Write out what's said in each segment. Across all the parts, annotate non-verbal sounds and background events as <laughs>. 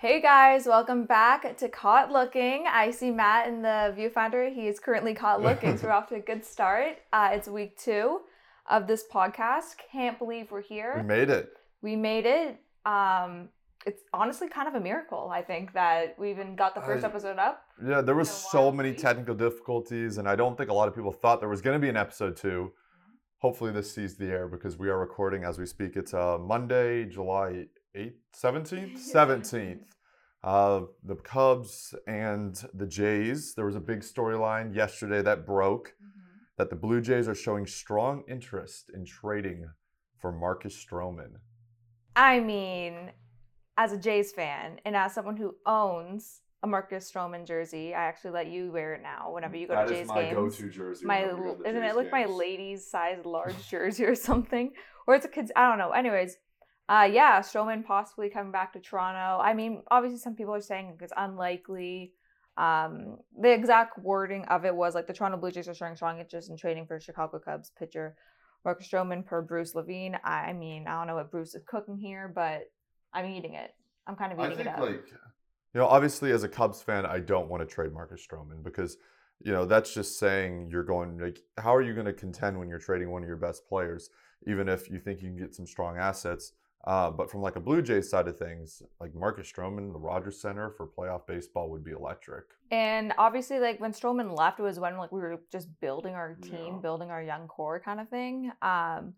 Hey guys, welcome back to Caught Looking. I see Matt in the viewfinder. He is currently caught <laughs> looking, so we're off to a good start. Uh, it's week two of this podcast. Can't believe we're here. We made it. We made it. Um, it's honestly kind of a miracle, I think, that we even got the first I- episode up. Yeah, there was so many week. technical difficulties, and I don't think a lot of people thought there was going to be an episode two. Hopefully, this sees the air because we are recording as we speak. It's uh, Monday, July 8th, 17th? 17th. Uh, the Cubs and the Jays. There was a big storyline yesterday that broke that the Blue Jays are showing strong interest in trading for Marcus Stroman. I mean, as a Jays fan and as someone who owns a Marcus Stroman jersey, I actually let you wear it now whenever you go That to Jays my games. go-to jersey. my whenever we go to the isn't Jays it like my games. ladies size large jersey or something or it's a kids i don't know anyways uh yeah Stroman possibly coming back to toronto. I mean obviously some people are saying it's unlikely. Um the exact wording of it was like the toronto blue jays are showing strong interest in trading for chicago cubs pitcher marcus Stroman per bruce levine. I mean i don't know what bruce is cooking here but i'm eating it. I'm kind of I eating think it up. like you know, obviously as a Cubs fan, I don't want to trade Marcus Stroman because you know that's just saying you're going like how are you going to contend when you're trading one of your best players, even if you think you can get some strong assets. Uh, but from like a Blue Jays side of things, like Marcus Stroman, the Rogers Center for playoff baseball would be electric. And obviously, like when Stroman left, it was when like we were just building our team, Yeah. building our young core kind of thing. Um,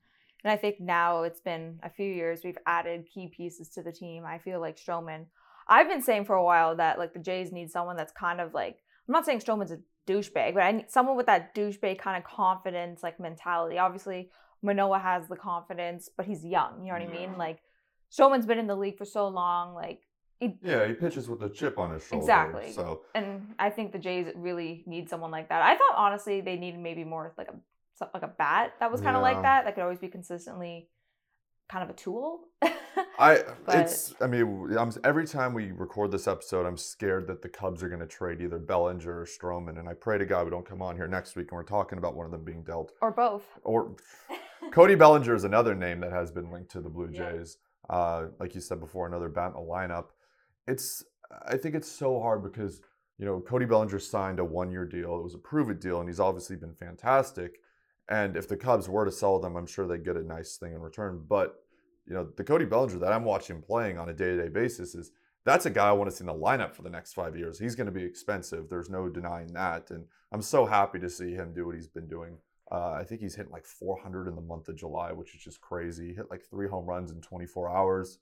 and I think now it's been a few years. We've added key pieces to the team. I feel like Stroman. I've been saying for a while that like the Jays need someone that's kind of like I'm not saying Stroman's a douchebag, but I need someone with that douchebag kind of confidence, like mentality. Obviously, Manoah has the confidence, but he's young. You know what I mean? Mm-hmm. Like Stroman's been in the league for so long. Like he, Yeah, he pitches with a chip on his shoulder. Exactly. So and I think the Jays really need someone like that. I thought honestly they needed maybe more like a like a bat that was kind of like that that could always be consistently kind of a tool. I <laughs> But- it's I mean I'm every time we record this episode I'm scared that the Cubs are going to trade either Bellinger or Stroman and I pray to God we don't come on here next week and we're talking about one of them being dealt or both. or <laughs> Cody Bellinger is another name that has been linked to the Blue Yeah. Jays. Uh, like you said before, another bat in the lineup. It's I think it's so hard because you know Cody Bellinger signed a one-year deal. It was a prove-it deal, and he's obviously been fantastic. And if the Cubs were to sell them, I'm sure they'd get a nice thing in return. But you know the Cody Bellinger that I'm watching playing on a day-to-day basis is that's a guy I want to see in the lineup for the next five years. He's going to be expensive. There's no denying that. And I'm so happy to see him do what he's been doing. Uh, I think he's hitting like 400 in the month of July, which is just crazy. He hit like three home runs in 24 hours.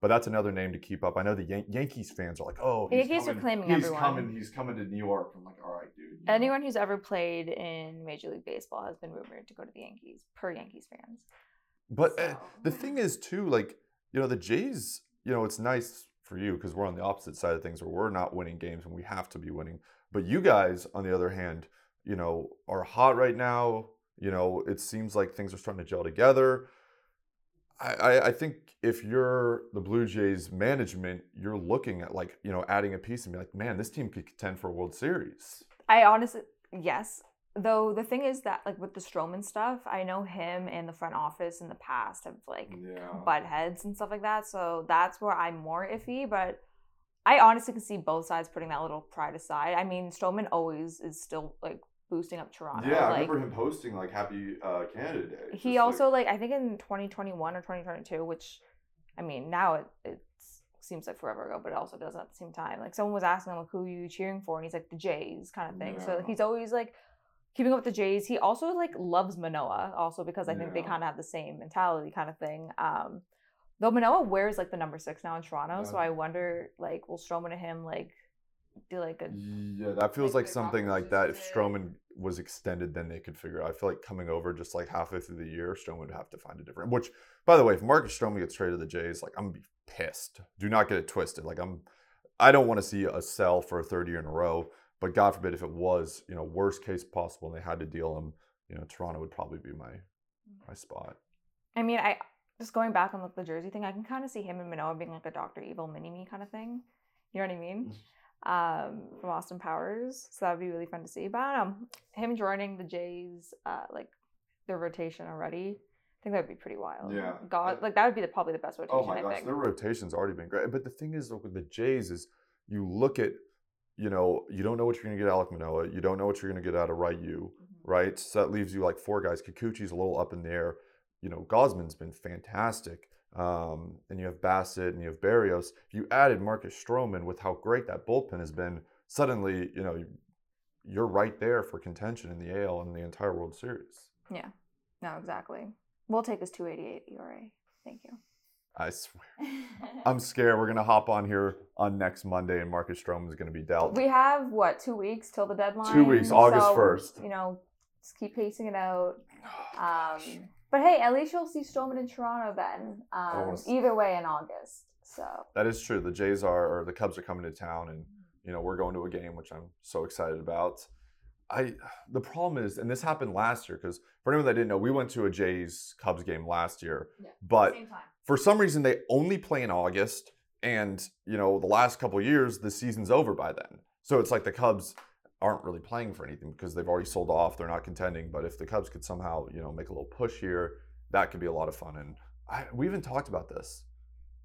But that's another name to keep up. I know the Yan- Yankees fans are like, "Oh, The he's Yankees are coming, claiming he's everyone. coming, he's coming to New York." I'm like, "All right, dude." you know." Anyone who's ever played in Major League Baseball has been rumored to go to the Yankees per Yankees fans. But uh, the thing is, too, like you know, the Jays. You know, it's nice for you because we're on the opposite side of things, where we're not winning games and we have to be winning. But you guys, on the other hand, you know, are hot right now. You know, it seems like things are starting to gel together. I, I, I think if you're the Blue Jays management, you're looking at like you know adding a piece and be like, man, this team could contend for a World Series. I honestly, yes. Though the thing is that, like with the Stroman stuff, I know him and the front office in the past have like Yeah. butt heads and stuff like that. So that's where I'm more iffy. But I honestly can see both sides putting that little pride aside. I mean, Strowman always is still like boosting up Toronto. Yeah, I remember him posting like Happy uh, Canada Day. he Just, like- also like I think in 2021 or 2022, which I mean now it it seems like forever ago, but it also doesn't at the same time. Like someone was asking him like who are you cheering for, and he's like the Jays kind of thing. So Yeah. he's always like keeping up with the Jays. He also like loves Manoah also because I think they kind of have the same mentality kind of thing. Um, though Manoah wears like the number six now in Toronto, so I wonder like will Stroman and him like do like a Yeah, that feels Like like something like that. If Stroman was extended, then they could figure out. I feel like coming over just like halfway through the year, Stroman would have to find a different. Which, by the way, if Marcus Stroman gets traded to the Jays, like I'm gonna be pissed. Do not get it twisted. Like I'm, I don't want to see a sell for a third year in a row. But God forbid if it was, you know, worst case possible, and they had to deal him. You know, Toronto would probably be my my spot. I mean, I just going back on like, the jersey thing, I can kind of see him and Manoah being like a Doctor Evil mini me kind of thing. You know what I mean? Mm. Um, from Austin Powers, so that would be really fun to see. But I don't know, him joining the Jays, uh, like their rotation already, I think that would be pretty wild. Yeah. God, like that would be the, probably the best rotation. Oh my I gosh, think. their rotation's already been great. But the thing is, with the Jays, is you look at, you know, you don't know what you're going to get out of Manoah. You don't know what you're going to get out of Ryu, Mhm. right? So that leaves you like four guys. Kikuchi's a little up in the air. You know, Gausman's been fantastic. Um, and you have Bassitt and you have Berrios. If you added Marcus Stroman with how great that bullpen has been, suddenly, you know, you- you're right there for contention in the AL and the entire World Series. Yeah. No, exactly. We'll take his 288 ERA. Thank you. I swear. <laughs> I'm scared. We're gonna hop on here on next Monday, and Marcus Stroman is gonna be dealt. We have what two weeks till the deadline. Two weeks, August so, 1st. You know, just keep pacing it out. <sighs> Oh, Um. But hey, at least you'll see Stroman in Toronto then. Um, either way in August. So that is true. The Jays are, or the Cubs are coming to town, and you know we're going to a game, which I'm so excited about. I the problem is, and this happened last year, because for anyone that didn't know, we went to a Jays Cubs game last year, Yeah, but for some reason they only play in August, and you know the last couple years the season's over by then. So it's like the Cubs aren't really playing for anything because they've already sold off. They're not contending. But if the Cubs could somehow you know make a little push here, that could be a lot of fun. And I, we even talked about this.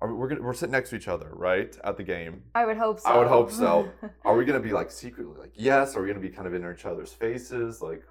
Are we, we're gonna, we're sitting next to each other, right, at the game. I would hope so. I would hope so. <laughs> Are we gonna be like secretly like yes? Are we gonna be kind of in each other's faces? Like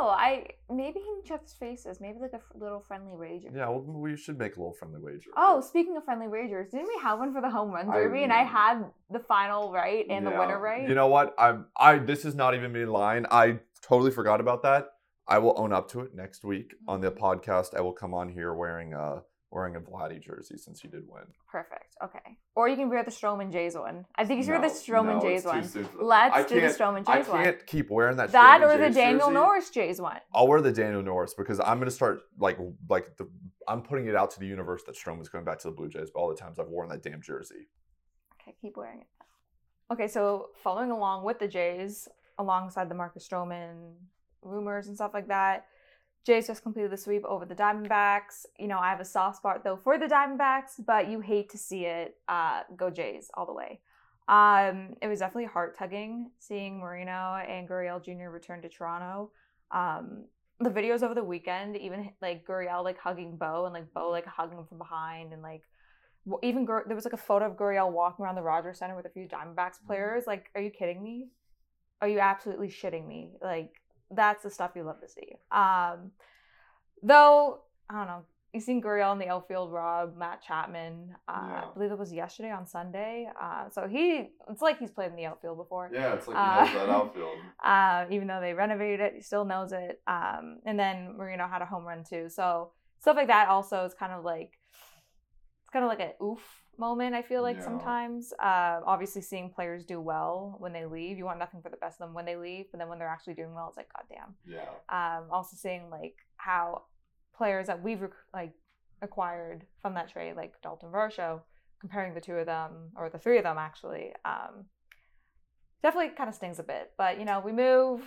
know. I maybe in each other's faces. Maybe like a f- little friendly wager. yeah, well, we should make a little friendly wager. Oh, speaking of friendly wagers, didn't we have one for the home run I- derby? and I had the final right and the winner right. You know what? I'm I this is not even me lying. I totally forgot about that. I will own up to it next week on the mm-hmm. podcast. I will come on here wearing a wearing a Vladdy jersey since you did win. Perfect. Okay. Or you can wear the Stroman Jays one. I think you should wear the Stroman no, Jays one. soon for that. Let's do the I Jays one. I can't keep wearing that. That or the Daniel jersey. Norris Jays one. I'll wear the Daniel Norris because I'm gonna start like like the I'm putting it out to the universe that Stroman's going back to the Blue Jays. But all the times I've worn that damn jersey. Okay, keep wearing it. Okay, so following along with the Jays, alongside the Marcus Stroman rumors and stuff like that, Jays just completed the sweep over the Diamondbacks. You know, I have a soft spot though for the Diamondbacks, but you hate to see it. Uh, go Jays all the way. Um, it was definitely heart tugging seeing Moreno and Gurriel Jr. return to Toronto. Um, the videos over the weekend, even like Gurriel like hugging Bo and like Bo like hugging him from behind and like even Gur- there was like a photo of Gurriel walking around the Rogers Center with a few Diamondbacks players. Like, are you kidding me? Are you absolutely shitting me? Like, that's the stuff you love to see. Um, though I don't know. You seen Gurriel in the outfield, Rob, Matt Chapman. Uh, Yeah. I believe it was yesterday on Sunday. Uh, so he, it's like he's played in the outfield before. Yeah, it's like Uh, he knows that <laughs> outfield. uh, even though they renovated it, he still knows it. Um, and then Moreno had a home run too. So stuff like that also is kind of like it's kind of like an oof moment. I feel like Yeah. sometimes. Uh, obviously, seeing players do well when they leave, you want nothing for the best of them when they leave, but then when they're actually doing well, it's like god damn. Yeah. Um, also seeing like how players that we've rec- like acquired from that trade, like Daulton Varsho, comparing the two of them or the three of them actually, um, definitely kind of stings a bit. But you know, we move.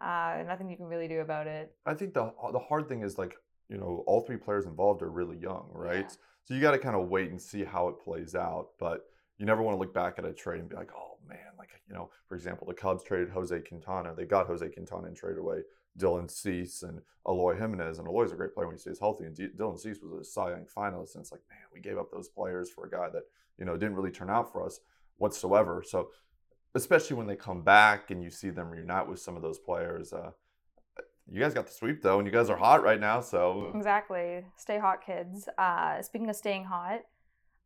Uh, nothing you can really do about it. I think the the hard thing is like you know all three players involved are really young, right? Yeah. So you got to kind of wait and see how it plays out. But you never want to look back at a trade and be like, oh man, like you know, for example, the Cubs traded Jose Quintana. They got Jose Quintana and traded away Dylan Cease and Eloy Jimenez. And Eloy's a great player when he stays healthy. And D- Dylan Cease was a Cy Young finalist. And it's like, man, we gave up those players for a guy that you know didn't really turn out for us whatsoever. So especially when they come back and you see them reunite with some of those players. Uh, you guys got the sweep though, and you guys are hot right now. So Exactly. Stay hot, kids. Uh, speaking of staying hot,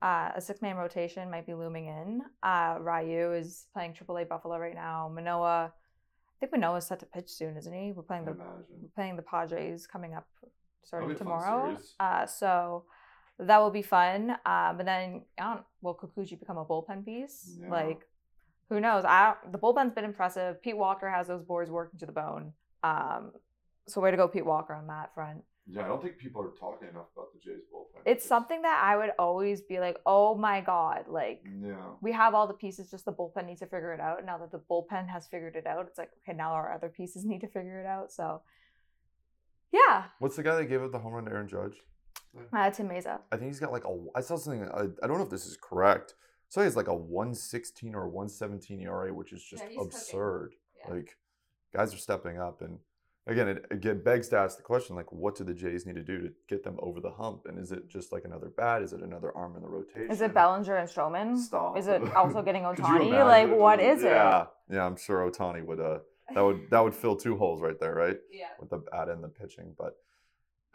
uh, a six man rotation might be looming in. Uh, Ryu is playing AAA Buffalo right now. Manoah, I think Manoah's set to pitch soon, isn't he? We're playing the we're playing the Padres coming up starting be a fun tomorrow. Uh, so that will be fun. Um, but then I don't. Will Kikuchi become a bullpen piece? Yeah. Like, who knows? I the bullpen's been impressive. Pete Walker has those boards working to the bone. Um, so way to go, Pete Walker, on that front. Yeah, I don't think people are talking enough about the Jays bullpen. It's something that I would always be like, oh my god, like Yeah. we have all the pieces, just the bullpen needs to figure it out. Now that the bullpen has figured it out, it's like okay, now our other pieces need to figure it out. So, yeah, What's the guy that gave up the home run to Aaron Judge? uh, Tim Mayza. I think he's got like a. I saw something. I, I don't know if this is correct. So he's like a 116 or 117 ERA, which is just Yeah, absurd. Yeah. Like guys are stepping up, and again, it, it get- begs to ask the question like, what do the Jays need to do to get them over the hump? And is it just like another bat? Is it another arm in the rotation? Is it Bellinger and Stroman? Stop. Is it also getting <laughs> Ohtani? Like, imagine? what is Yeah, yeah. I'm sure Ohtani would. Uh, that would that would fill two holes right there, right? Yeah. with the bat and the pitching. But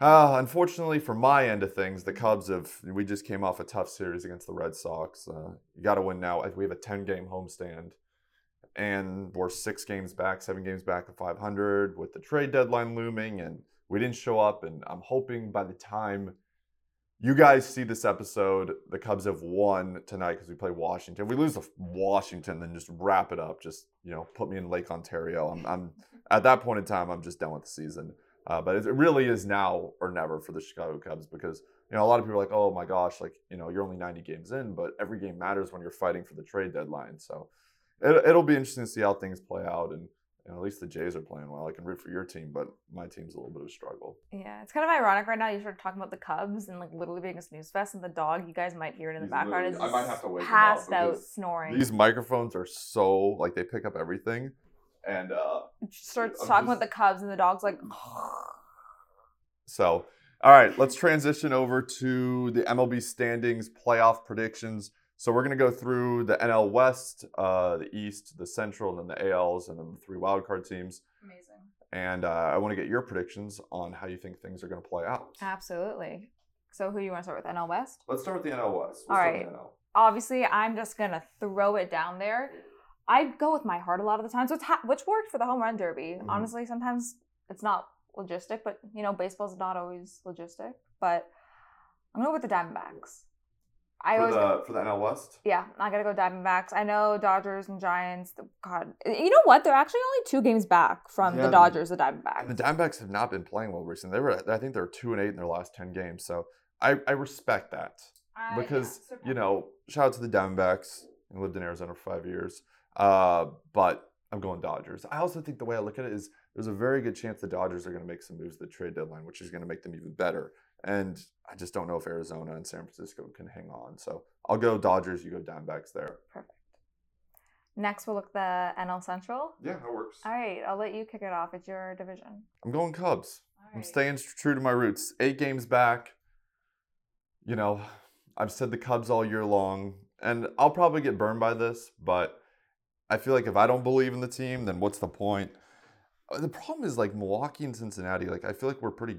uh, unfortunately, for my end of things, the Cubs have. We just came off a tough series against the Red Sox. Uh, you got to win now. We have a 10 game homestand, and we're six games back, seven games back of 500 with the trade deadline looming, and we didn't show up. And I'm hoping by the time you guys see this episode, the Cubs have won tonight because we play Washington. If we lose to Washington, then just wrap it up. Just you know, put me in Lake Ontario. I'm, I'm at that point in time, I'm just done with the season. Uh, but it really is now or never for the Chicago Cubs because you know a lot of people are like, oh my gosh, like you know you're only 90 games in, but every game matters when you're fighting for the trade deadline. So it, it'll be interesting to see how things play out, and you know, at least the Jays are playing well. I can root for your team, but my team's a little bit of a struggle. Yeah, it's kind of ironic right now. You started talking about the Cubs and like literally being a snooze fest, and the dog. You guys might hear it in the He's background. Is I might have to wake passed out because snoring. These microphones are so like they pick up everything, and uh, starts I'm talking just- about the Cubs, and the dog's like, <sighs> So, all right, let's transition over to the MLB standings playoff predictions. So we're gonna go through the NL West, uh, the East, the Central, and then the ALs, and then the three wildcard teams. amazing. And uh, I want to get your predictions on how you think things are gonna play out. Absolutely. So who do you want to start with? NL West. Let's start with the NL West. All start right. NL. Obviously, I'm just gonna throw it down there. I go with my heart a lot of the times, which ha- which worked for the home run derby. Mhm. Honestly, sometimes it's not logistic, but you know, baseball's not always logistic. But I'm going go with the Diamondbacks. I For always the for the NL West. Yeah, I gotta go Diamondbacks. I know Dodgers and Giants. God, you know what? They're actually only two games back from Yeah, the the- Dodgers, the the Diamondbacks. Diamondbacks have not been playing well recently. They were, I think, they're two and eight in their last ten games. So I, I respect that. Uh, because you know, shout out to the Diamondbacks. I lived in Arizona for five years, uh, but I'm going Dodgers. I also think the way I look at it is there's a very good chance the Dodgers are going to make some moves at the trade deadline, which is going to make them even better. And I just don't know if Arizona and San Francisco can hang on. So I'll go Dodgers. You go Diamondbacks there. perfect. Next, we'll look the NL Central. Yeah, that works. All right, I'll let you kick it off. It's your division. I'm going Cubs. All I'm staying true to my roots. Eight games back. You know, I've said the Cubs all year long, and I'll probably get burned by this, but I feel like if I don't believe in the team, then what's the point? Uh, The problem is like Milwaukee and Cincinnati. Like I feel like we're pretty.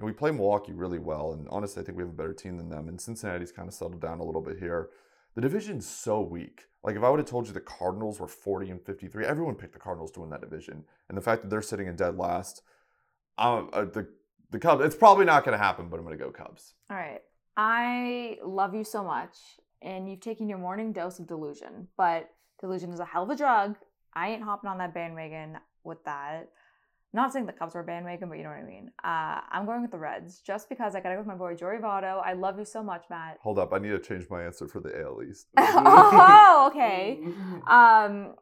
We play Milwaukee really well, and honestly, I think we have a better team than them. And Cincinnati's kind of settled down a little bit here. The division's so weak. Like if I would have told you the Cardinals were 40 and 53, everyone picked the Cardinals to win that division, and the fact that they're sitting in dead last, um, uh, the the Cubs. It's probably not going to happen, but I'm going to go Cubs. All right. I love you so much, and you've taken your morning dose of delusion, but delusion is a hell of a drug. I ain't hopping on that bandwagon with that. Not saying the Cubs were a bandwagon, but you know what I mean. Uh, I'm going with the Reds just because I gotta go with my boy Joey Votto. I love you so much, Matt. Hold up, I need to change my answer for the AL East. <laughs> <laughs> oh, okay. Um,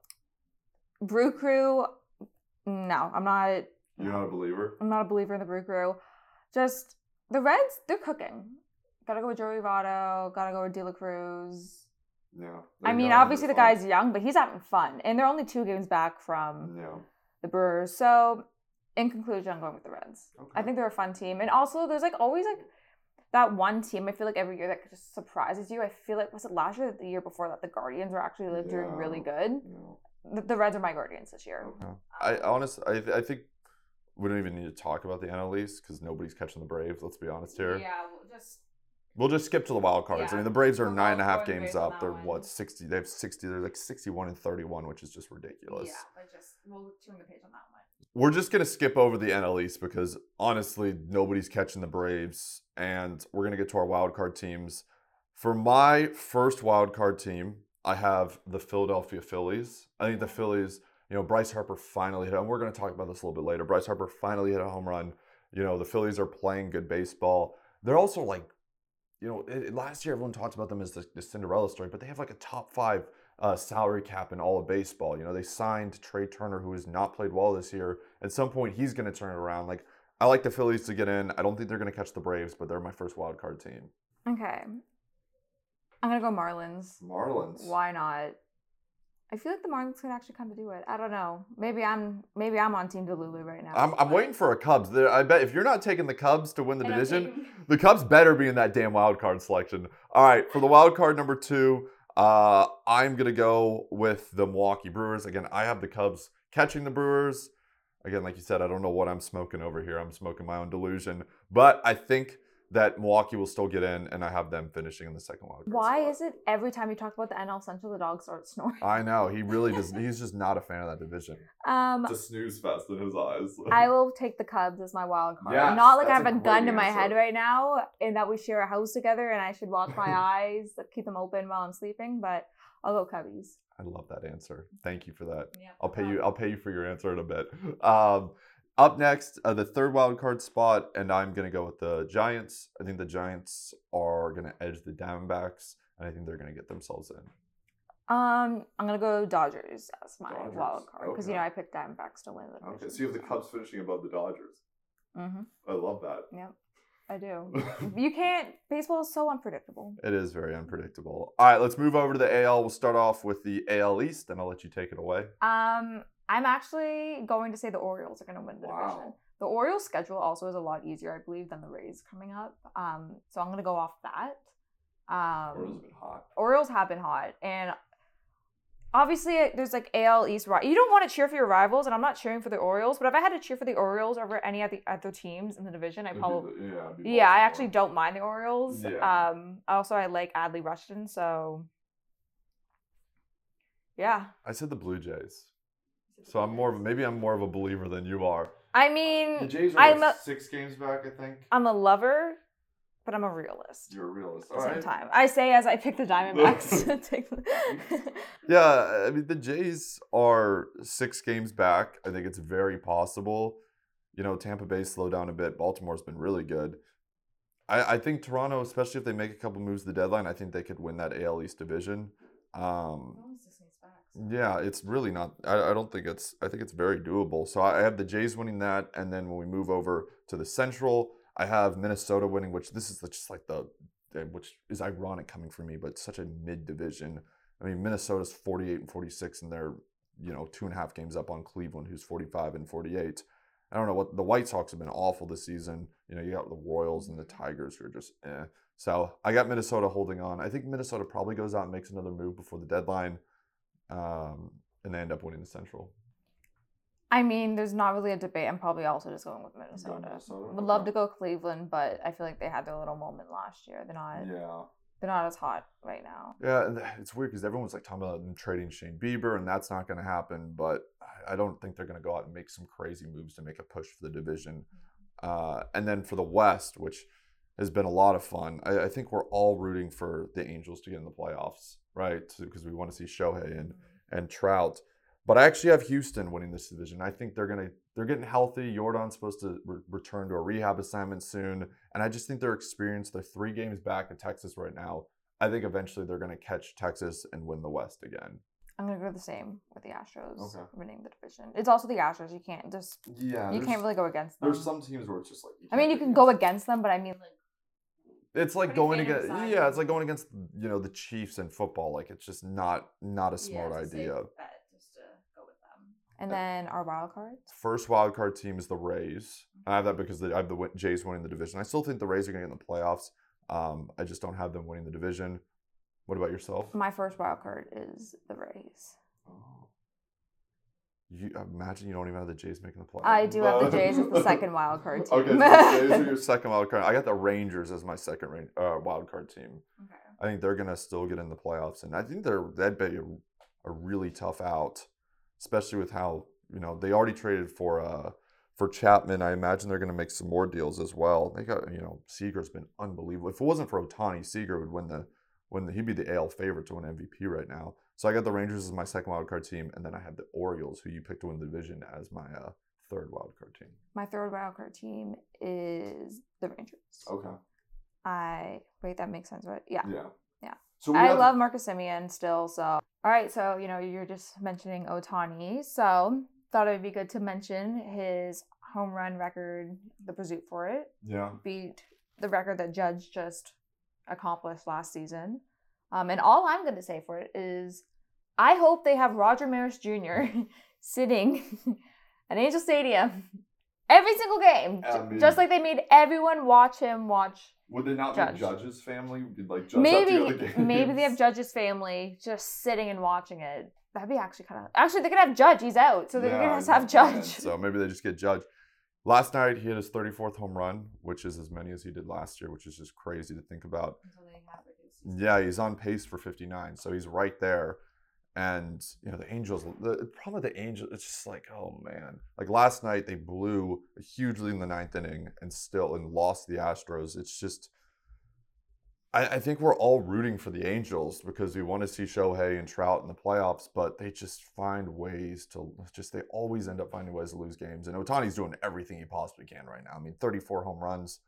Brew Crew. No, I'm not. You're not a believer. I'm not a believer in the Brew Crew. Just the Reds, they're cooking. Gotta go with Joey Votto. Gotta go with De La Cruz. Yeah. I mean, obviously the guy's young, but he's having fun, and they're only two games back from Yeah. the Brewers. So, in conclusion, I'm going with the Reds. I think they're a fun team, and also there's like always like that one team. I feel like every year that just surprises you. I feel like was it last year, or the year before that the Guardians were actually like, doing really good. Yeah. The, the Reds are my Guardians this year. Okay. I honestly, I, I think we don't even need to talk about the NL East because nobody's catching the Braves. Let's be honest here. Yeah, we'll just We'll just skip to the wild cards. I mean, the Braves are We'll nine and a go half for the games up. They're one. what sixty? They have sixty. They're like sixty-one and thirty-one, which is just ridiculous. yeah, but just we'll turn the page on that one. We're just gonna skip over the NL East because honestly, nobody's catching the Braves, and we're gonna get to our wild card teams. For my first wild card team, I have the Philadelphia Phillies. I think the Phillies, you know, Bryce Harper finally hit. And we're gonna talk about this a little bit later. Bryce Harper finally hit a home run. You know, the Phillies are playing good baseball. They're also like, you know, it, it- last year everyone talked about them as the, the Cinderella story, but they have like a top five uh, salary cap in all of baseball. You know, they signed Trea Turner, who has not played well this year. At some point, he's going to turn it around. Like, I like the Phillies to get in. I don't think they're going to catch the Braves, but they're my first wild card team. Okay, I'm gonna go Marlins. Marlins. Why not? I feel like the Marlins could actually come to do it. I don't know. Maybe I'm maybe I'm on Team Delulu right now. I'm, I'm waiting for a Cubs. There, I bet if you're not taking the Cubs to win the And division, taking- the Cubs better be in that damn wild card selection. All right, for the wild card number two, uh, I'm gonna go with the Milwaukee Brewers. Again, I have the Cubs catching the Brewers. Again, like you said, I don't know what I'm smoking over here. I'm smoking my own delusion, but I think that Milwaukee will still get in, and I have them finishing in the second wild card. Why spot. is it every time you talk about the NL Central, the dog starts snoring? I know he really <laughs> does. He's just not a fan of that division. Um, It's a snooze fest in his eyes. <laughs> I will take the Cubs as my wild card. Yes, Not like I have a a gun great to my answer. head right now, and that we share a house together, and I should watch my <laughs> eyes, keep them open while I'm sleeping. But I'll go Cubbies. I love that answer. Thank you for that. Yeah, I'll pay you. I'll pay you for your answer in a bit. Um, up next, uh, the third wild card spot, and I'm gonna go with the Giants. I think the Giants are gonna edge the Diamondbacks, and I think they're gonna get themselves in. Um, I'm gonna go Dodgers as my Dodgers, wild card because you know I picked Diamondbacks to win the division. Okay, so you have the Cubs finishing above the Dodgers. Mm-hmm. I love that. Yep, I do. <laughs> you can't. Baseball is so unpredictable. It is very unpredictable. All right, let's move over to the AL. We'll start off with the AL East, and I'll let you take it away. Um, I'm actually going to say the Orioles are going to win the Wow. division. The Orioles' schedule also is a lot easier, I believe, than the Rays coming up. Um, so I'm going to go off that. Um, been hot. Orioles have been hot, and obviously there's like AL East. You don't want to cheer for your rivals, and I'm not cheering for the Orioles. But if I had to cheer for the Orioles over any of the other teams in the division, I probably yeah, I actually don't mind the Orioles. Yeah. Um, also I like Adley Rutschman, so yeah. I said the Blue Jays, so I'm more of maybe I'm more of a believer than you are. I mean, The Jays are, I'm like, a- six games back, I think. I'm a lover, but I'm a realist You're a realist. at the same time. I say as I pick the Diamondbacks. <laughs> <laughs> to <laughs> Yeah, I mean the Jays are six games back. I think it's very possible. You know, Tampa Bay slowed down a bit. Baltimore's been really good. I, I think Toronto, especially if they make a couple moves to the deadline, I think they could win that AL East division. Um, yeah, it's really not. I, I don't think it's. I think it's very doable. So I, have the Jays winning that, and then when we move over to the Central, I have Minnesota winning, which this is just like the, which is ironic coming from me, but such a mid division. I mean, Minnesota's forty-eight and forty-six, and they're you know two and a half games up on Cleveland, who's forty-five and forty-eight. I don't know what the White Sox have been awful this season. You know, you got the Royals and the Tigers who are just eh. So I got Minnesota holding on. I think Minnesota probably goes out and makes another move before the deadline um, and they end up winning the Central. I mean, there's not really a debate. I'm probably also just going with Minnesota. Minnesota, Would love to go Cleveland, but I feel like they had their little moment last year. They're not. Yeah, They're not as hot right now. yeah, and it's weird because everyone's like talking about them trading Shane Bieber, and that's not going to happen. But I- I don't think they're going to go out and make some crazy moves to make a push for the division. Uh, and then for the West, which has been a lot of fun, I, I think we're all rooting for the Angels to get in the playoffs, right? Because we want to see Shohei and and Trout. But I actually have Houston winning this division. I think they're gonna they're getting healthy. Yordan's supposed to re- return to a rehab assignment soon, and I just think their experience. They're three games back at Texas right now. I think eventually they're gonna catch Texas and win the West again. I'm gonna go the same with the Astros Okay. winning the division. It's also the Astros. You can't just Yeah, you can't really go against them. There's some teams where it's just like. I mean, you can go against them, but I mean, like, It's like going against. aside. Yeah, it's like going against you know the Chiefs in football. Like it's just not not a smart idea. just to go with them. And then our wild cards. First wild card team is the Rays. I have that because the, I have the Jays winning the division. I still think the Rays are going to get in the playoffs. Um, I just don't have them winning the division. What about yourself? My first wild card is the Rays. You imagine you don't even have the Jays making the playoffs. I do have the <laughs> Jays as the second wild card team. <laughs> Okay, so the Jays are <laughs> your second wild card. I got the Rangers as my second ra- uh, wild card team. Okay. I think they're gonna still get in the playoffs, and I think they're that'd be a, a really tough out, especially with how you know they already traded for uh for Chapman. I imagine they're gonna make some more deals as well. They got you know Seager's been unbelievable. If it wasn't for Ohtani, Seager would win the win the, he'd be the AL favorite to win MVP right now. So I got the Rangers as my second wild card team, and then I have the Orioles, who you picked to win the division, as my uh, third wild card team. My third wild card team is the Rangers. Okay. I wait, that makes sense, right? Yeah. Yeah. Yeah. So I love Marcus Semien still. So, all right. So, you know, you're just mentioning Ohtani. So, thought it would be good to mention his home run record, the pursuit for it, Yeah. beat the record that Judge just accomplished last season. Um, and all I'm going to say for it is I hope they have Roger Maris Jr. <laughs> sitting <laughs> at Angel Stadium every single game, I J- mean- just like they made everyone watch him watch. Would they not Judge. be Judge's family? Did, Like Judge Maybe the maybe they have? Judge's family just sitting and watching it. That'd be actually kind of actually they could have Judge. He's out, so they're Yeah, gonna have to have he's not playing, Judge. So maybe they just get Judge. Last night he hit his 34th home run, which is as many as he did last year, which is just crazy to think about. Yeah, he's on pace for 59, so he's right there. And you know the Angels. The problem with the Angels, it's just like, oh man. Like last night, they blew a huge lead in the ninth inning and still and lost the Astros. It's just, I, I think we're all rooting for the Angels because we want to see Shohei and Trout in the playoffs, but they just find ways to just. They always end up finding ways to lose games. And Ohtani's doing everything he possibly can right now. I mean, 34 home runs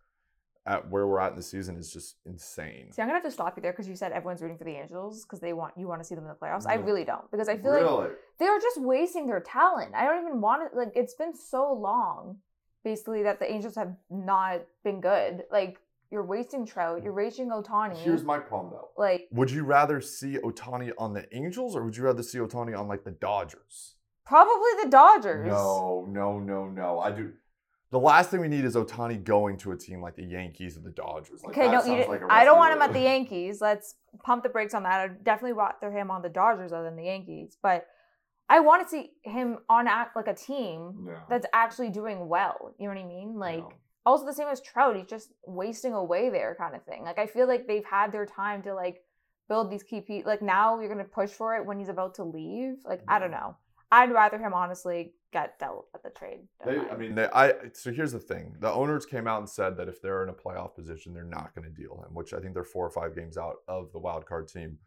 at where we're at in the season is just insane. See, I'm gonna have to stop you there because you said everyone's rooting for the Angels because they want you want to see them in the playoffs. I really don't because I feel like they're just wasting their talent. I don't even want it. Like it's been so long, basically, that the Angels have not been good. Like you're wasting Trout, you're wasting Ohtani. Here's my problem though. like Would you rather see Ohtani on the Angels or would you rather see Ohtani on like the Dodgers? probably the Dodgers. No, no, no, no. I do. The last thing we need is Ohtani going to a team like the Yankees or the Dodgers. Like, Okay, sounds you, like I don't want him at the Yankees. Let's pump the brakes on that. I'd definitely rather him on the Dodgers other than the Yankees. But I want to see him on act like a team No. that's actually doing well. You know what I mean? Like no. also the same as Trout, he's just wasting away there kind of thing. Like I feel like they've had their time to like build these key pieces. Like now you're gonna push for it when he's about to leave. Like I don't know. I'd rather him honestly get dealt at the trade. They. I mean, they, I. So here's the thing: the owners came out and said that if they're in a playoff position, they're not going to deal him. Which I think they're four or five games out of the wild card team.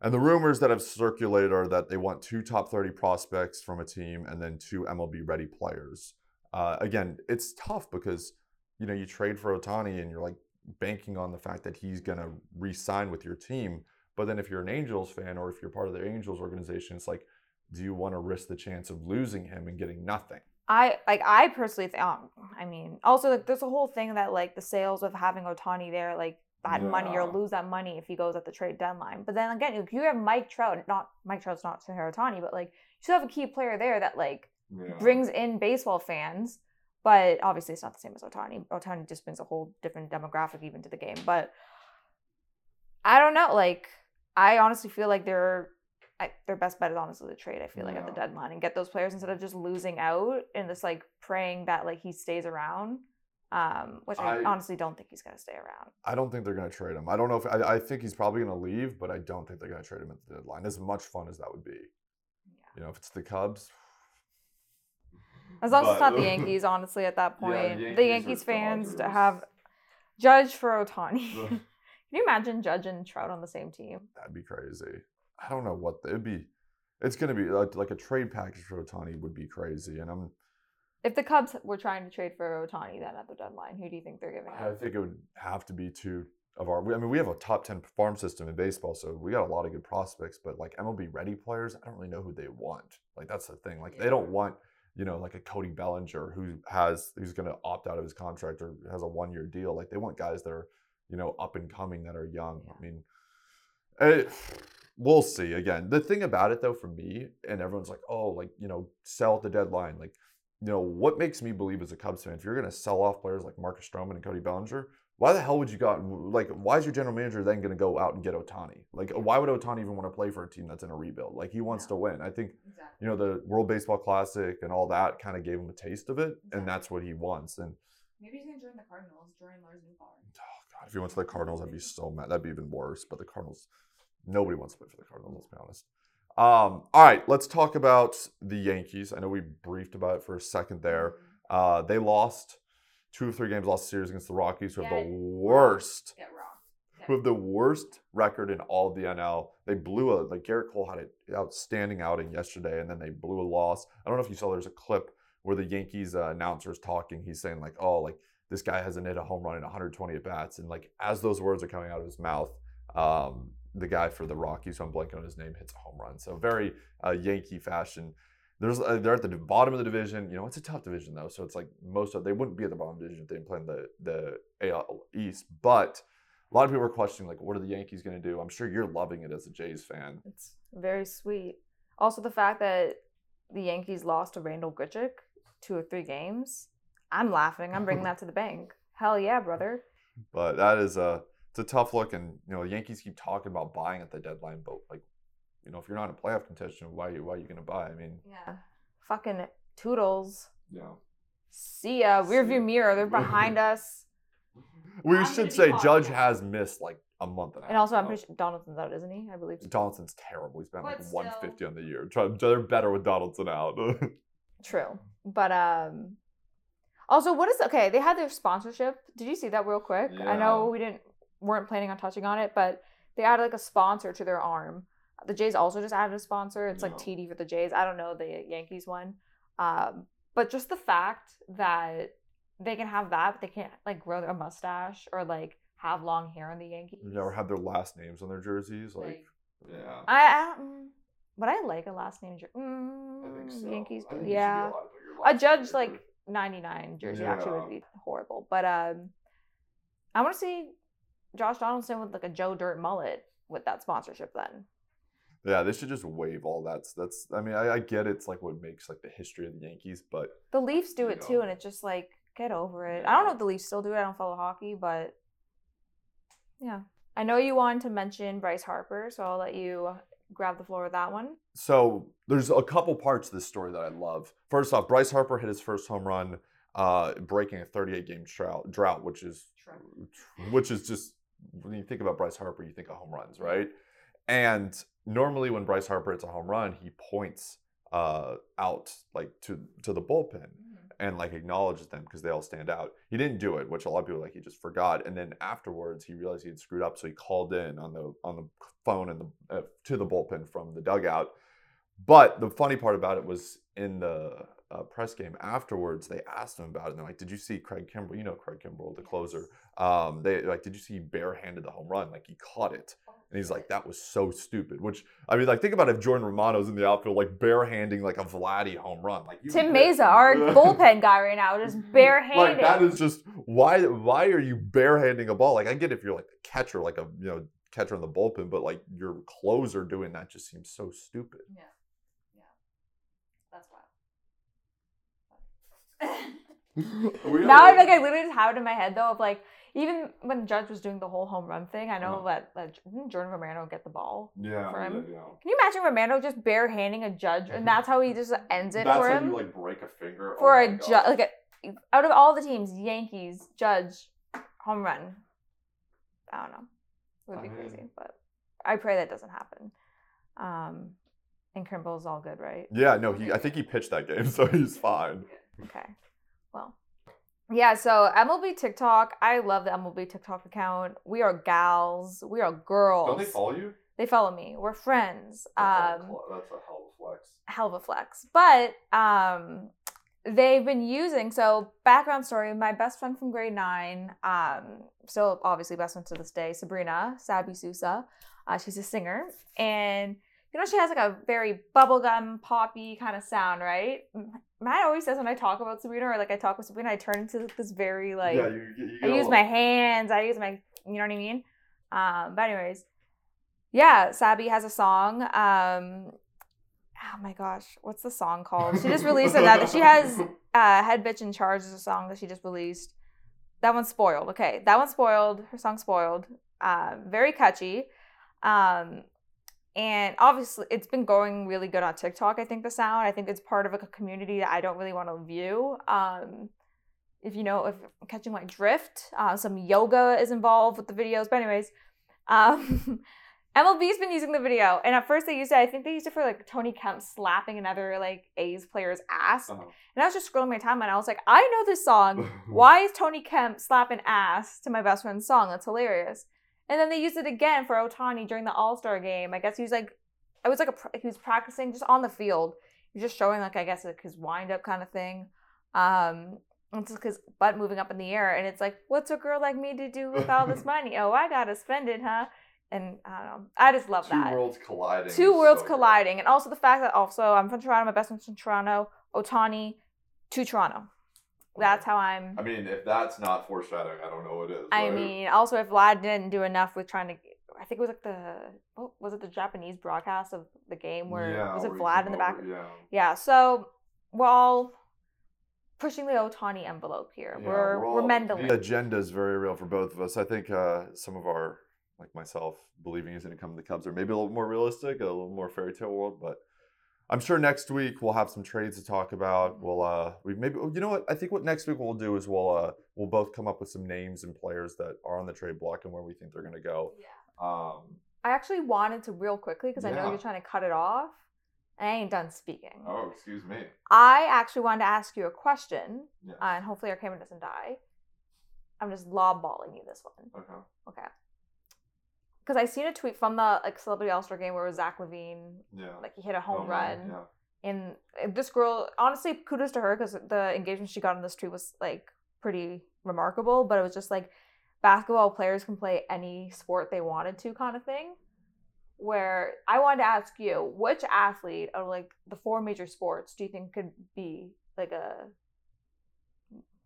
And the rumors that have circulated are that they want two top 30 prospects from a team and then two MLB ready players. Uh, again, it's tough because you know you trade for Ohtani and you're like banking on the fact that he's going to re-sign with your team. But then if you're an Angels fan or if you're part of the Angels organization, it's like, do you want to risk the chance of losing him and getting nothing? I like I personally think. Um, I mean, also like there's a whole thing that like the sales of having Ohtani there, like that money, Yeah. you'll lose that money if he goes at the trade deadline. But then again, if you have Mike Trout, not Mike Trout's not Shohei Ohtani, but like you still have a key player there that like brings in baseball fans. But obviously, it's not the same as Ohtani. Ohtani just brings a whole different demographic even to the game. But I don't know. Like, I honestly feel like their I, their best bet is honestly the trade. I feel like at the deadline and get those players instead of just losing out and just like praying that like he stays around. Um, which I, I- honestly don't think he's gonna stay around. I don't think they're going to trade him. I don't know if I, I think he's probably going to leave, but I don't think they're going to trade him at the deadline. As much fun as that would be, you know, if it's the Cubs, As long as it's not the Yankees, honestly, at that <laughs> Yeah, point, the the Yankees Yankees fans to Dodgers. have Judge for Ohtani. <laughs> Can you imagine Judge and Trout on the same team? that'd be crazy. I don't know what it'd be. It's going to be like, like a trade package for Ohtani would be crazy, and I'm If the Cubs were trying to trade for Ohtani then at the deadline, who do you think they're giving I up? think it would have to be two of our. I mean, we have a top ten farm system in baseball, so we got a lot of good prospects. But like MLB ready players, I don't really know who they want. Like that's the thing. Like they don't want you know like a Cody Bellinger who has who's going to opt out of his contract or has a one year deal. Like they want guys that are you know up and coming that are young. I mean, eh, we'll see. Again, the thing about it though, for me, and everyone's like, oh, like you know, sell at the deadline, like you know, what makes me believe as a Cubs fan, if you're going to sell off players like Marcus Stroman and Cody Bellinger, why the hell would you got like? Why is your general manager then going to go out and get Ohtani? Like, why would Ohtani even want to play for a team that's in a rebuild? Like, he wants to win. I think you know the World Baseball Classic and all that kind of gave him a taste of it, and that's what he wants. And Maybe he's gonna join the Cardinals, join Lars New oh god, if he went to the Cardinals, I'd be so mad. That'd be even worse. But the Cardinals, nobody wants to play for the Cardinals. Let's be honest. Um, all right, let's talk about the Yankees. I know we briefed about it for a second there. Uh, they lost two of three games, lost series against the Rockies, who have the worst, who have the worst record in all of the NL. They blew a like Gerrit Cole had an outstanding outing yesterday, and then they blew a loss. I don't know if you saw. There's a clip where the Yankees uh, announcer is talking. He's saying like, "Oh, like this guy hasn't hit a home run in 120 at bats," and like as those words are coming out of his mouth. Um, the guy for the Rockies, who I'm blanking on his name, hits a home run. So very uh, Yankee fashion. There's uh, they're at the bottom of the division. You know, it's a tough division though. So it's like most of they wouldn't be at the bottom the division if they didn't play in the the AL East. But a lot of people are questioning like, what are the Yankees going to do? I'm sure you're loving it as a Jays fan. It's very sweet. Also, the fact that the Yankees lost to Randall Grichuk two or three games. I'm laughing. I'm bringing that to the bank. <laughs> Hell yeah, brother. But that is a it's a tough look, and you know the Yankees keep talking about buying at the deadline, but like, you know, if you're not in playoff contention, why why are you gonna buy? I mean, Yeah. Fucking toodles. yeah. See ya. See Rearview ya. mirror. They're behind <laughs> us. We I'm should say hot. Judge has missed like a month and a half. And also, I'm now. pretty sure Donaldson's out, isn't he? I believe. Donaldson's terrible. He's been like still. 150 on the year. They're better with Donaldson out. <laughs> True. But um also what is okay, they had their sponsorship. Did you see that real quick? I know we didn't weren't planning on touching on it, but they added like a sponsor to their arm. The Jays also just added a sponsor. It's like TD for the Jays. I don't know the Yankees one. Um but just the fact that they can have that, but they can't like grow a mustache or like have long hair on the Yankees. you never have their last names on their jerseys. Like, yeah. I, I mm, but I like a last name. jer- Mm, Yankees, do, yeah. A judge like 99 jersey actually would be horrible. But um, I want to see Josh Donaldson with like a Joe Dirt mullet with that sponsorship. Then Yeah, they should just waive all that. That's. I mean, I, I get it's like what makes like the history of the Yankees, but the Leafs do it too, and it's just like get over it. I don't know if the Leafs still do it. I don't follow hockey, but yeah, I know you wanted to mention Bryce Harper, so I'll let you grab the floor with that one. So there's a couple parts to this story that I love. First off, Bryce Harper hit his first home run, uh, breaking a 38 game drought, drought, which is which is just when you think about Bryce Harper, you think of home runs, right? And normally when Bryce Harper hits a home run, he points uh, out like to to the bullpen and like acknowledges them because they all stand out. He didn't do it, which a lot of people like he just forgot. And then afterwards, he realized he had screwed up, so he called in on the on the phone and the uh, to the bullpen from the dugout. But the funny part about it was in the uh, press game afterwards, they asked him about it. And they're like, "Did you see Craig Kimbrel? You know Craig Kimbrel, the closer. Um, they like, did you see he barehanded the home run? Like he caught it." And he's like, "That was so stupid." Which I mean, like, think about if Jordan Romano's in the outfield, like barehanding like a Vladdy home run. Like Tim Mayza, our <laughs> bullpen guy right now, just barehanded. like that is just why why are you barehanding a ball? Like I get if you're like a catcher, like a you know catcher in the bullpen, but like your closer doing that just seems so stupid. Yeah. That's wild. We now I are- like I literally just have it in my head though of like even when Judge was doing the whole home run thing, I know Uh-huh. that, that didn't Jordan Romano get the ball. yeah, for him. yeah, yeah. Can you imagine Romano just barehanding a judge and that's how he <laughs> just ends it That's for how him? you like break a finger for Oh a judge like a, out of all the teams, Yankees, Judge, home run. I don't know. It would be I crazy, mean- but I pray that doesn't happen. Um and Kimball's all good, right? Yeah, no, he I think he pitched that game, <laughs> so he's fine. Okay. Well, yeah, so MLB TikTok, I love the MLB TikTok account. We are gals, we are girls. Don't they follow you? They follow me. We're friends. That's a Um, cl- that's a hell of a flex. hell of a flex. But um they've been using so background story, my best friend from grade nine, um, still obviously best friend to this day, Sabrina Sabi Sousa. Uh, she's a singer and you know she has like a very bubblegum poppy kind of sound, right? Matt always says when I talk about Sabrina or like I talk with Sabrina, I turn into this very like yeah, you, you, you I use my hands. I use my, you know what I mean? Um, but anyways, yeah, Sabi has a song. Um, oh my gosh, what's the song called? She just released <laughs> another. She has uh, Head Bitch in Charge is a song that she just released. That one's spoiled. Okay, that one's spoiled. Her song's spoiled. Um, very catchy. Um, and obviously, it's been going really good on TikTok. I think the sound. I think it's part of a community that I don't really want to view. Um, if you know, if I'm catching my drift, uh, some yoga is involved with the videos. But anyways, um, <laughs> MLB's been using the video, and at first they used it. I think they used it for like Tony Kemp slapping another like A's player's ass. Uh-huh. And I was just scrolling my timeline. I was like, I know this song. <laughs> Why is Tony Kemp slapping ass to my best friend's song? That's hilarious. And then they used it again for Ohtani during the All Star game. I guess he was like, I was like a he was practicing just on the field. He was just showing like I guess like his wind up kind of thing. Um, it's just his butt moving up in the air, and it's like, what's a girl like me to do with all this <laughs> money? Oh, I gotta spend it, huh? And I don't know. I just love Two that worlds colliding. two worlds so good. colliding, and also the fact that also I'm from Toronto. My best friend's from Toronto. Ohtani to Toronto. That's how I'm. I mean, if that's not foreshadowing, I don't know what is. I right? mean, also if Vlad didn't do enough with trying to, I think it was like the what was it the Japanese broadcast of the game where Yeah, was it Vlad in the back? over, Yeah. Yeah, so we're all pushing the Ohtani envelope here. Yeah, we're we're all- Mendeling. The agenda is very real for both of us. I think uh, some of our, like myself, believing he's going to come to the Cubs are maybe a little more realistic, a little more fairy tale world. But I'm sure next week we'll have some trades to talk about. We'll uh, we maybe you know what I think what next week we'll do is we'll uh, we'll both come up with some names and players that are on the trade block and where we think they're going to go. Yeah. Um, I actually wanted to real quickly because I know you're trying to cut it off. And I ain't done speaking. oh, excuse me. I actually wanted to ask you a question, Yes. uh, and hopefully our camera doesn't die. I'm just lobballing you this one. okay. Okay. Because I seen a tweet from the like celebrity all star game where it was Zach LaVine, Yeah. like he hit a home Oh, run. Yeah. And uh, this girl, honestly, kudos to her because the engagement she got on this tweet was like pretty remarkable. But it was just like basketball players can play any sport they wanted to, kind of thing. Where I wanted to ask you, which athlete of like the four major sports do you think could be like a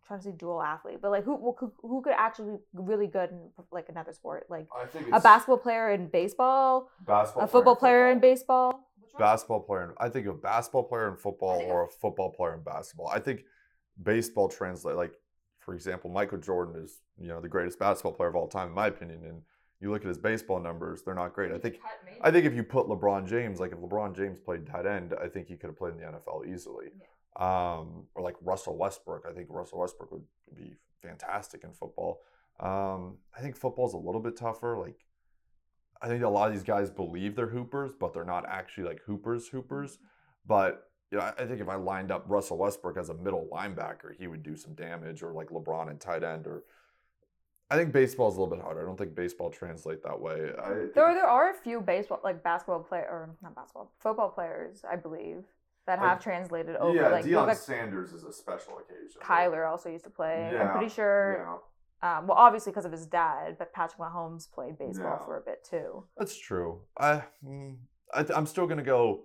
trying to say dual athlete, but like who who could, who could actually be really good in like another sport, like I think a basketball player in baseball, basketball a football in player in baseball. basketball player. in- I think a basketball player in football or a football player in basketball. I think baseball translate like, for example, Michael Jordan is you know the greatest basketball player of all time in my opinion, and you look at his baseball numbers, they're not great. I think I think if you put LeBron James, like if LeBron James played tight end, I think he could have played in the NFL easily. Um, or like Russell Westbrook, I think Russell Westbrook would be fantastic in football. Um, I think football's a little bit tougher. Like, I think a lot of these guys believe they're hoopers, but they're not actually like hoopers, hoopers. But you know, I think if I lined up Russell Westbrook as a middle linebacker, he would do some damage, or like LeBron in tight end, or I think baseball is a little bit harder. I don't think baseball translate that way. I think There, there are a few baseball, like basketball player, or not basketball, football players, I believe, that Like- have translated over. yeah, like, Deion like Sanders is a special occasion. Kyler also used to play. I'm Yeah, pretty sure. Yeah, Um, well, obviously because of his dad, but Patrick Mahomes played baseball Yeah. for a bit too. that's true. I, mm, I th- I'm still gonna go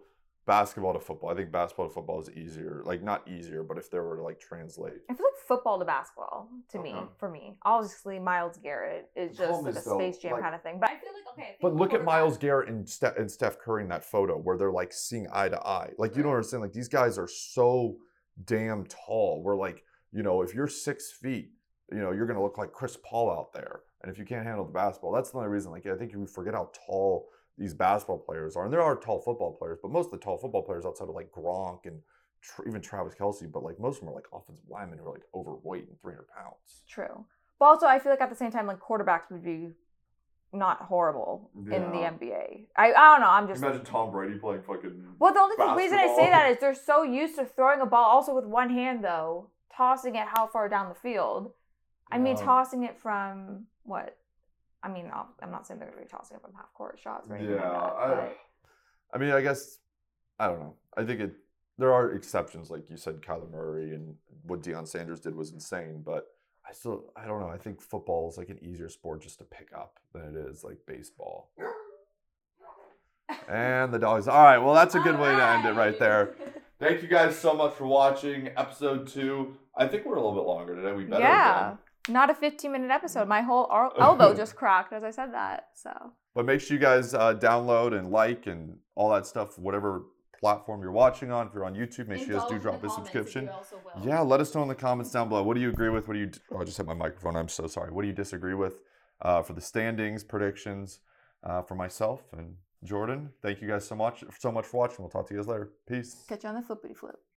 basketball to football. I think basketball to football is easier. Like not easier, but if there were to like translate. I feel like football to basketball to me, for me. Obviously, Myles Garrett is just like a though, Space Jam like- kind of thing. But I feel like okay. But look at Myles Garrett and, Ste- and Steph Curry in that photo where they're like seeing eye to eye. Like you don't understand. Like these guys are so damn tall. We're like, you know, if you're six feet, you know, you're gonna look like Chris Paul out there. And if you can't handle the basketball, that's the only reason. Like I think you forget how tall these basketball players are, and there are tall football players, but most of the tall football players outside of like Gronk and tr- even Travis Kelce, but like most of them are like offensive linemen who are like overweight and 300 pounds. True. But also, I feel like at the same time, like quarterbacks would be not horrible in the NBA. I, I don't know. I'm just. Imagine Tom Brady playing fucking. Well, the only th- reason I say that is they're so used to throwing a ball, also with one hand though, tossing it how far down the field. I mean, Yeah. tossing it from what? I mean, I'll- I'm not saying they're going to be tossing it from half court shots or anything Yeah, like that. I, I mean, I guess I don't know. I think it. There are exceptions, like you said, Kyler Murray and what Deion Sanders did was insane. But I still, I don't know. I think football is like an easier sport just to pick up than it is like baseball. And the dogs. All right, well, that's a good way to end it right there. <laughs> Thank you guys so much for watching episode two. I think we're a little bit longer today. We better. yeah, again. Not a 15 minute episode. My whole ar- <laughs> elbow just cracked as I said that. So But make sure you guys uh, download and like and all that stuff, whatever platform you're watching on. If you're on YouTube, make sure you guys do drop a subscription. Yeah, let us know in the comments down below. What do you agree with? What do you? Oh, I just hit my microphone. I'm so sorry. What do you disagree with uh, for the standings predictions uh, for myself and Jordan? Thank you guys so much, so much for watching. We'll talk to you guys later. Peace. catch you on the flippity flip.